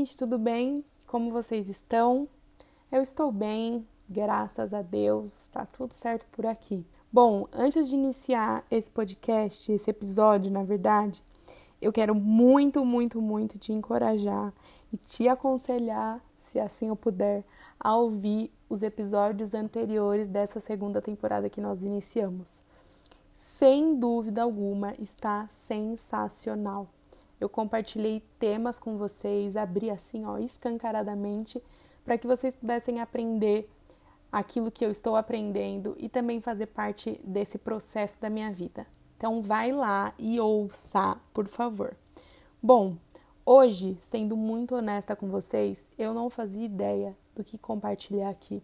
gente, tudo bem? Como vocês estão? Eu estou bem, graças a Deus, tá tudo certo por aqui. Bom, antes de iniciar esse podcast, esse episódio, na verdade, eu quero muito, muito, muito te encorajar e te aconselhar, se assim eu puder, a ouvir os episódios anteriores dessa segunda temporada que nós iniciamos. Sem dúvida alguma, está sensacional. Eu compartilhei temas com vocês, abri assim, ó, escancaradamente, para que vocês pudessem aprender aquilo que eu estou aprendendo e também fazer parte desse processo da minha vida. Então vai lá e ouça, por favor. Bom, hoje, sendo muito honesta com vocês, eu não fazia ideia do que compartilhar aqui.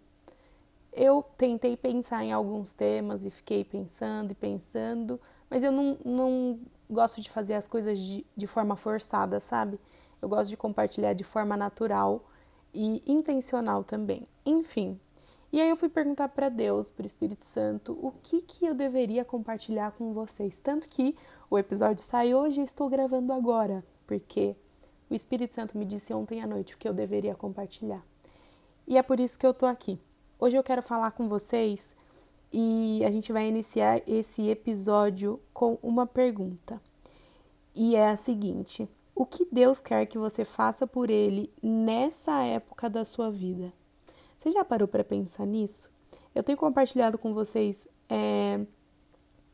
Eu tentei pensar em alguns temas e fiquei pensando e pensando, mas eu não, não gosto de fazer as coisas de, de forma forçada, sabe? Eu gosto de compartilhar de forma natural e intencional também. Enfim. E aí eu fui perguntar para Deus, para o Espírito Santo, o que que eu deveria compartilhar com vocês. Tanto que o episódio sai hoje e estou gravando agora, porque o Espírito Santo me disse ontem à noite o que eu deveria compartilhar. E é por isso que eu tô aqui. Hoje eu quero falar com vocês e a gente vai iniciar esse episódio com uma pergunta. E é a seguinte: o que Deus quer que você faça por Ele nessa época da sua vida? Você já parou para pensar nisso? Eu tenho compartilhado com vocês é,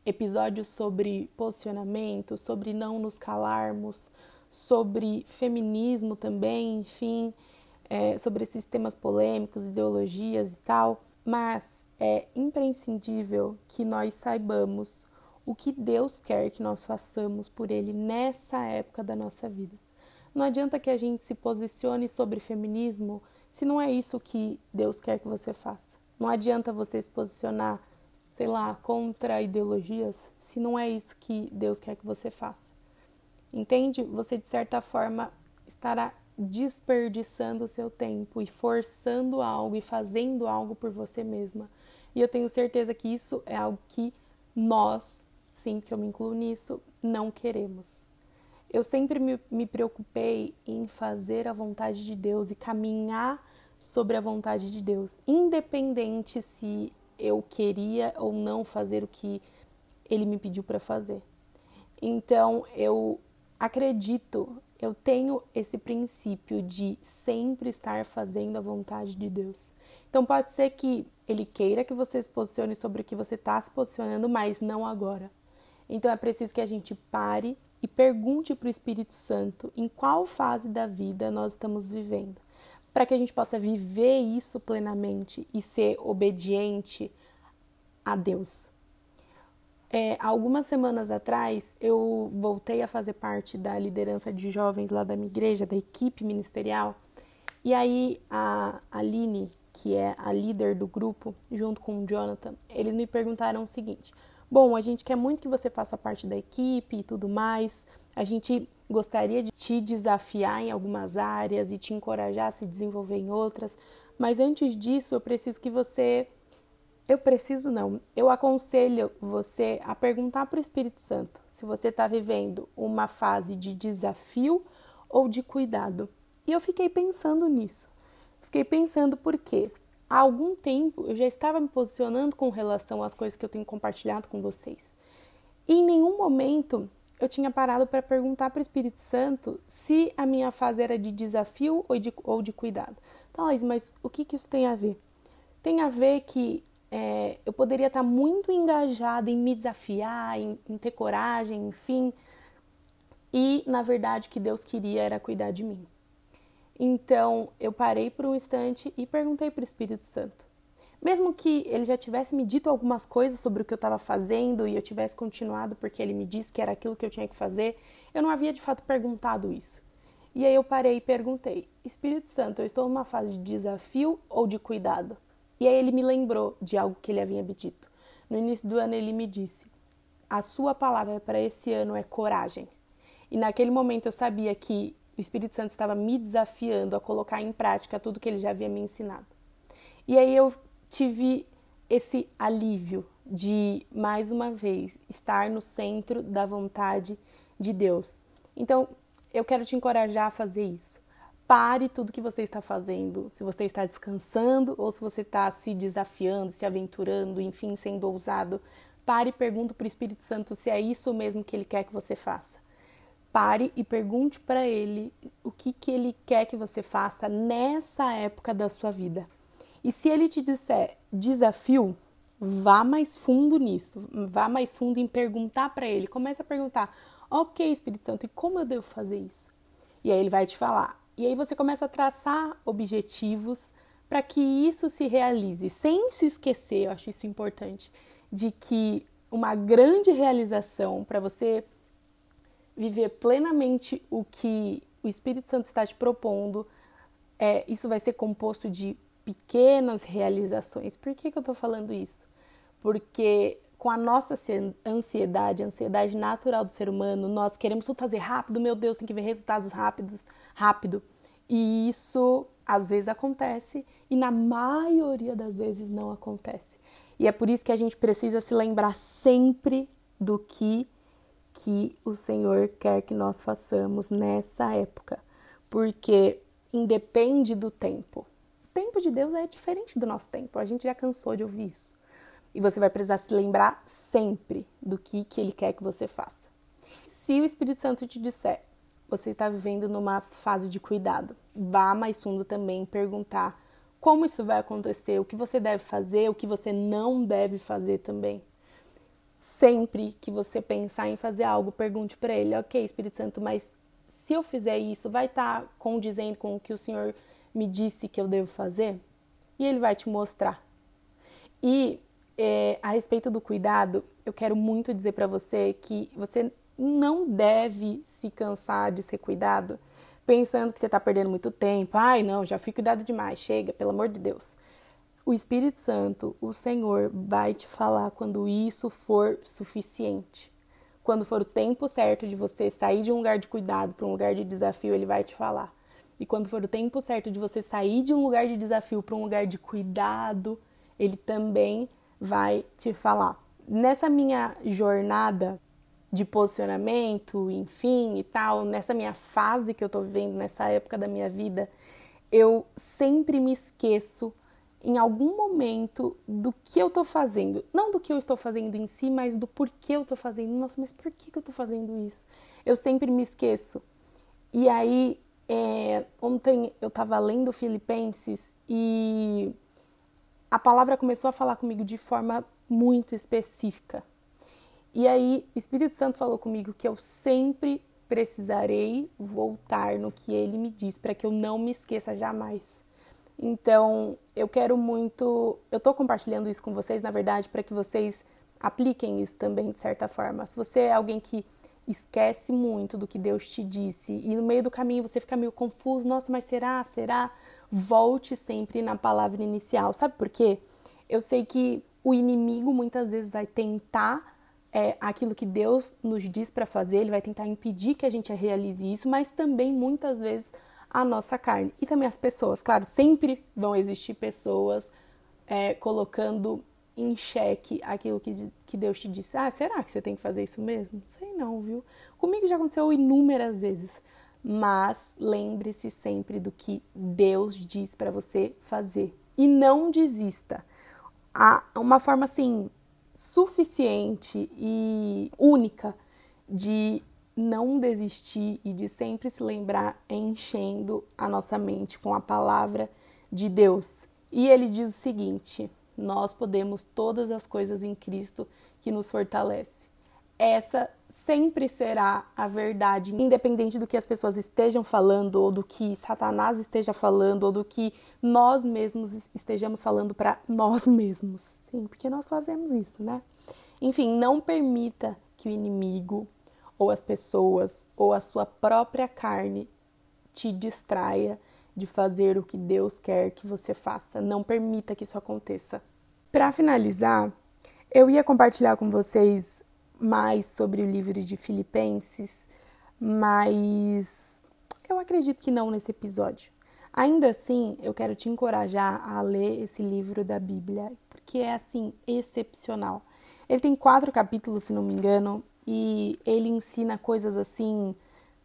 episódios sobre posicionamento, sobre não nos calarmos, sobre feminismo também, enfim, é, sobre esses temas polêmicos, ideologias e tal. Mas é imprescindível que nós saibamos o que Deus quer que nós façamos por Ele nessa época da nossa vida. Não adianta que a gente se posicione sobre feminismo se não é isso que Deus quer que você faça. Não adianta você se posicionar, sei lá, contra ideologias se não é isso que Deus quer que você faça. Entende? Você, de certa forma, estará desperdiçando o seu tempo e forçando algo e fazendo algo por você mesma. E eu tenho certeza que isso é algo que nós, sim, que eu me incluo nisso, não queremos. Eu sempre me, me preocupei em fazer a vontade de Deus e caminhar sobre a vontade de Deus, independente se eu queria ou não fazer o que ele me pediu para fazer. Então, eu acredito eu tenho esse princípio de sempre estar fazendo a vontade de Deus. Então pode ser que ele queira que você se posicione sobre o que você está se posicionando, mas não agora. Então é preciso que a gente pare e pergunte para o Espírito Santo em qual fase da vida nós estamos vivendo, para que a gente possa viver isso plenamente e ser obediente a Deus. É, algumas semanas atrás, eu voltei a fazer parte da liderança de jovens lá da minha igreja, da equipe ministerial. E aí, a Aline, que é a líder do grupo, junto com o Jonathan, eles me perguntaram o seguinte: Bom, a gente quer muito que você faça parte da equipe e tudo mais. A gente gostaria de te desafiar em algumas áreas e te encorajar a se desenvolver em outras. Mas antes disso, eu preciso que você eu preciso não. Eu aconselho você a perguntar para o Espírito Santo se você está vivendo uma fase de desafio ou de cuidado. E eu fiquei pensando nisso. Fiquei pensando porque há algum tempo eu já estava me posicionando com relação às coisas que eu tenho compartilhado com vocês. E em nenhum momento eu tinha parado para perguntar para o Espírito Santo se a minha fase era de desafio ou de, ou de cuidado. Então, mas o que, que isso tem a ver? Tem a ver que é, eu poderia estar muito engajada em me desafiar, em, em ter coragem, enfim. E na verdade, o que Deus queria era cuidar de mim. Então eu parei por um instante e perguntei para o Espírito Santo. Mesmo que ele já tivesse me dito algumas coisas sobre o que eu estava fazendo e eu tivesse continuado porque ele me disse que era aquilo que eu tinha que fazer, eu não havia de fato perguntado isso. E aí eu parei e perguntei: Espírito Santo, eu estou numa fase de desafio ou de cuidado? E aí ele me lembrou de algo que ele havia me dito. No início do ano ele me disse: "A sua palavra para esse ano é coragem". E naquele momento eu sabia que o Espírito Santo estava me desafiando a colocar em prática tudo que ele já havia me ensinado. E aí eu tive esse alívio de mais uma vez estar no centro da vontade de Deus. Então, eu quero te encorajar a fazer isso. Pare tudo que você está fazendo, se você está descansando ou se você está se desafiando, se aventurando, enfim, sendo ousado. Pare e pergunte para o Espírito Santo se é isso mesmo que ele quer que você faça. Pare e pergunte para ele o que, que ele quer que você faça nessa época da sua vida. E se ele te disser desafio, vá mais fundo nisso, vá mais fundo em perguntar para ele. Comece a perguntar: Ok, Espírito Santo, e como eu devo fazer isso? E aí ele vai te falar: e aí você começa a traçar objetivos para que isso se realize, sem se esquecer, eu acho isso importante, de que uma grande realização para você viver plenamente o que o Espírito Santo está te propondo, é, isso vai ser composto de pequenas realizações. Por que, que eu estou falando isso? Porque com a nossa ansiedade, a ansiedade natural do ser humano, nós queremos tudo fazer rápido, meu Deus, tem que ver resultados rápidos, rápido. E isso às vezes acontece e na maioria das vezes não acontece. E é por isso que a gente precisa se lembrar sempre do que que o Senhor quer que nós façamos nessa época, porque independe do tempo. O tempo de Deus é diferente do nosso tempo. A gente já cansou de ouvir isso. E você vai precisar se lembrar sempre do que, que ele quer que você faça. Se o Espírito Santo te disser, você está vivendo numa fase de cuidado, vá mais fundo também perguntar como isso vai acontecer, o que você deve fazer, o que você não deve fazer também. Sempre que você pensar em fazer algo, pergunte para ele: Ok, Espírito Santo, mas se eu fizer isso, vai estar tá condizendo com o que o Senhor me disse que eu devo fazer? E ele vai te mostrar. E é, a respeito do cuidado, eu quero muito dizer para você que você não deve se cansar de ser cuidado pensando que você está perdendo muito tempo. Ai, não, já fui cuidado demais, chega, pelo amor de Deus. O Espírito Santo, o Senhor, vai te falar quando isso for suficiente. Quando for o tempo certo de você sair de um lugar de cuidado para um lugar de desafio, ele vai te falar. E quando for o tempo certo de você sair de um lugar de desafio para um lugar de cuidado, ele também vai te falar. Nessa minha jornada de posicionamento, enfim e tal, nessa minha fase que eu tô vivendo, nessa época da minha vida, eu sempre me esqueço em algum momento do que eu tô fazendo. Não do que eu estou fazendo em si, mas do porquê eu tô fazendo. Nossa, mas por que, que eu tô fazendo isso? Eu sempre me esqueço. E aí, é, ontem eu tava lendo Filipenses e a palavra começou a falar comigo de forma muito específica. E aí, o Espírito Santo falou comigo que eu sempre precisarei voltar no que ele me diz, para que eu não me esqueça jamais. Então, eu quero muito. Eu tô compartilhando isso com vocês, na verdade, para que vocês apliquem isso também de certa forma. Se você é alguém que esquece muito do que Deus te disse e no meio do caminho você fica meio confuso, nossa, mas será? Será? Volte sempre na palavra inicial. Sabe por quê? Eu sei que o inimigo muitas vezes vai tentar é, aquilo que Deus nos diz para fazer, ele vai tentar impedir que a gente realize isso, mas também muitas vezes a nossa carne e também as pessoas. Claro, sempre vão existir pessoas é, colocando em xeque aquilo que, que Deus te disse. Ah, será que você tem que fazer isso mesmo? Sei não, viu? Comigo já aconteceu inúmeras vezes mas lembre-se sempre do que Deus diz para você fazer e não desista. Há uma forma assim suficiente e única de não desistir e de sempre se lembrar enchendo a nossa mente com a palavra de Deus. E ele diz o seguinte: nós podemos todas as coisas em Cristo que nos fortalece. Essa sempre será a verdade, independente do que as pessoas estejam falando, ou do que Satanás esteja falando, ou do que nós mesmos estejamos falando para nós mesmos. Sim, porque nós fazemos isso, né? Enfim, não permita que o inimigo, ou as pessoas, ou a sua própria carne te distraia de fazer o que Deus quer que você faça. Não permita que isso aconteça. Para finalizar, eu ia compartilhar com vocês mais sobre o livro de Filipenses, mas eu acredito que não nesse episódio. Ainda assim, eu quero te encorajar a ler esse livro da Bíblia, porque é assim excepcional. Ele tem quatro capítulos, se não me engano, e ele ensina coisas assim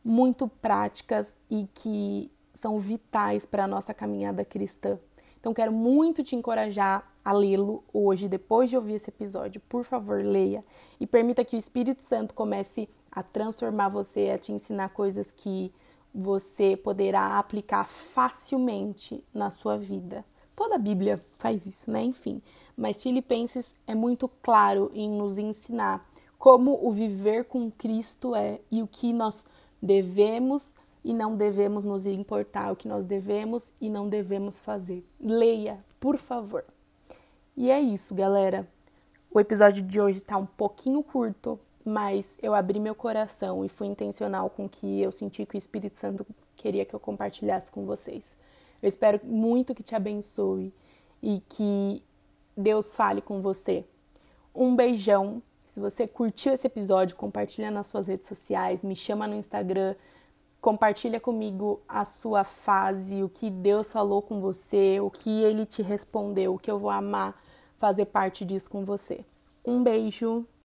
muito práticas e que são vitais para a nossa caminhada cristã. Então, quero muito te encorajar a lê-lo hoje, depois de ouvir esse episódio. Por favor, leia e permita que o Espírito Santo comece a transformar você, a te ensinar coisas que você poderá aplicar facilmente na sua vida. Toda a Bíblia faz isso, né? Enfim, mas Filipenses é muito claro em nos ensinar como o viver com Cristo é e o que nós devemos e não devemos nos importar, o que nós devemos e não devemos fazer. Leia, por favor. E é isso, galera. O episódio de hoje tá um pouquinho curto, mas eu abri meu coração e fui intencional com que eu senti que o Espírito Santo queria que eu compartilhasse com vocês. Eu espero muito que te abençoe e que Deus fale com você. Um beijão. Se você curtiu esse episódio, compartilha nas suas redes sociais, me chama no Instagram, compartilha comigo a sua fase, o que Deus falou com você, o que ele te respondeu, o que eu vou amar fazer parte disso com você. Um beijo.